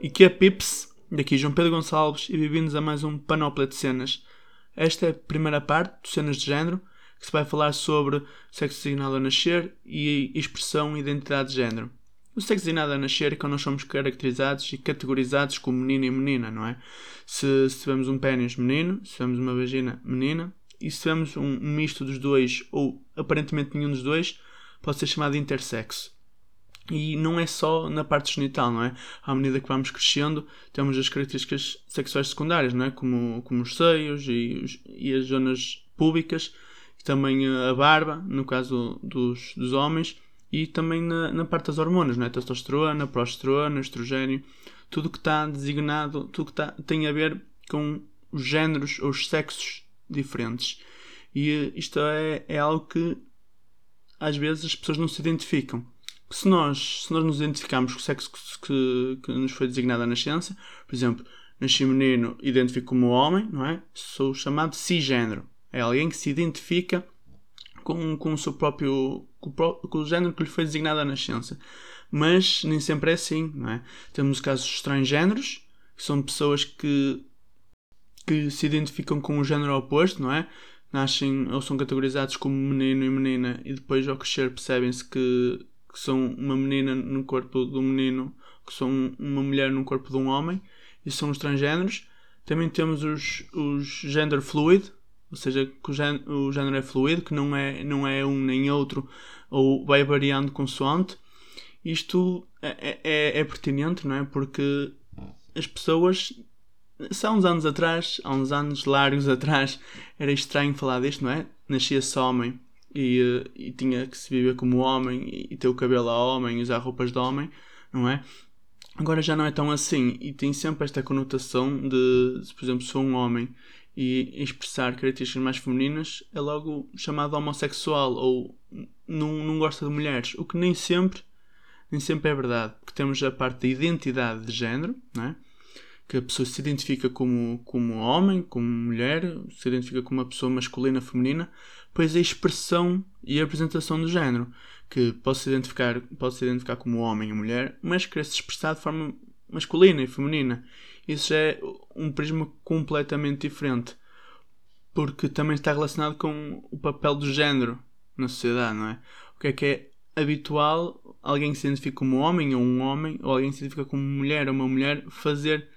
E que é Pips? Daqui João Pedro Gonçalves e bem-vindos a mais um Panóplia de Cenas. Esta é a primeira parte do Cenas de Género, que se vai falar sobre sexo designado a nascer e expressão e identidade de género. O sexo designado a nascer é quando nós somos caracterizados e categorizados como menino e menina, não é? Se, se um pênis menino, se tivermos uma vagina menina, e se tivermos um misto dos dois ou aparentemente nenhum dos dois, pode ser chamado de intersexo. E não é só na parte genital, não é? À medida que vamos crescendo, temos as características sexuais secundárias, não é? Como, como os seios e, os, e as zonas públicas, e também a barba, no caso dos, dos homens, e também na, na parte das hormonas, não é? Testosterona, progesterona, estrogênio, tudo que está designado, tudo que está, tem a ver com os géneros ou os sexos diferentes. E isto é, é algo que às vezes as pessoas não se identificam se nós, se nós nos identificarmos com o sexo que, que nos foi designado à nascença, por exemplo, nasci menino, identifico como homem, não é? Sou chamado cisgênero. É alguém que se identifica com, com o seu próprio. Com com o género que lhe foi designado à nascença. Mas nem sempre é assim, não é? Temos casos transgêneros, que são pessoas que, que se identificam com o género oposto, não é? Nascem ou são categorizados como menino e menina e depois ao crescer percebem-se que que são uma menina no corpo de um menino, que são uma mulher no corpo de um homem, e são os transgêneros. Também temos os, os gender fluid, ou seja, que o género, o género é fluido, que não é, não é um nem outro, ou vai variando consoante. Isto é, é, é pertinente, não é? Porque as pessoas, há uns anos atrás, há uns anos largos atrás, era estranho falar disto, não é? Nascia-se homem e, eh, e tinha que se viver como homem e ter o cabelo a homem usar roupas de homem, não é? Agora já não é tão assim e tem sempre esta conotação de, por exemplo, sou um homem e expressar características mais femininas é logo chamado homossexual ou não, não gosta de mulheres, o que nem sempre nem sempre é verdade, porque temos a parte da identidade de género, não é? Que a pessoa se identifica como, como homem, como mulher, se identifica como uma pessoa masculina, feminina, pois a expressão e a apresentação do género, que pode se identificar, pode se identificar como homem ou mulher, mas querer se expressar de forma masculina e feminina. Isso é um prisma completamente diferente, porque também está relacionado com o papel do género na sociedade, não é? O que é que é habitual alguém que se identifica como homem ou um homem, ou alguém que se identifica como mulher ou uma mulher, fazer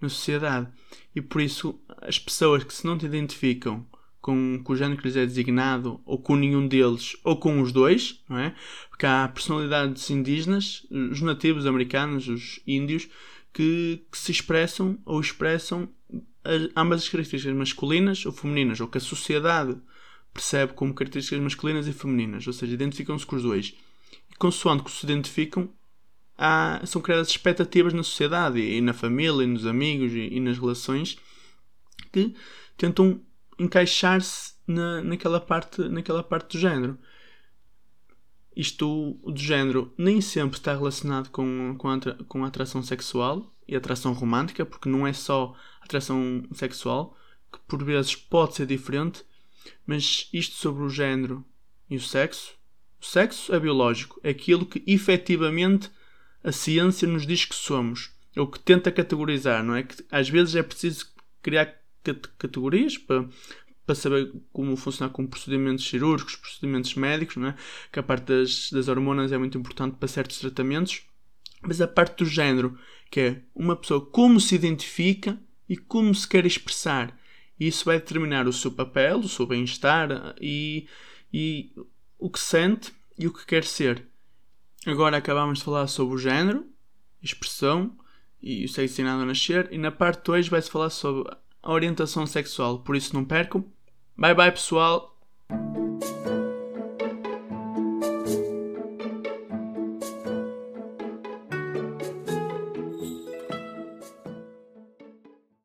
na sociedade. E por isso, as pessoas que se não te identificam com, com o género que lhes é designado, ou com nenhum deles, ou com os dois, não é? Porque há personalidades indígenas, os nativos americanos, os índios, que, que se expressam ou expressam as, ambas as características masculinas ou femininas, ou que a sociedade percebe como características masculinas e femininas, ou seja, identificam-se com os dois. E consoante que se identificam, há, são criadas expectativas na sociedade e na família, e nos amigos e, e nas relações que tentam encaixar-se na, naquela, parte, naquela parte do género. Isto do género nem sempre está relacionado com, com, a, com a atração sexual e atração romântica, porque não é só atração sexual, que por vezes pode ser diferente, mas isto sobre o género e o sexo. O sexo é biológico, é aquilo que efetivamente a ciência nos diz que somos, ou que tenta categorizar, não é? Que às vezes é preciso criar categorias para, para saber como funcionar com procedimentos cirúrgicos, procedimentos médicos, não é? que a parte das, das hormonas é muito importante para certos tratamentos, mas a parte do género, que é uma pessoa como se identifica e como se quer expressar. E isso vai determinar o seu papel, o seu bem-estar e, e o que sente e o que quer ser. Agora acabamos de falar sobre o género, expressão e o sexo ensinado a nascer, e na parte 2 vai-se falar sobre a orientação sexual. Por isso não percam. Bye bye pessoal.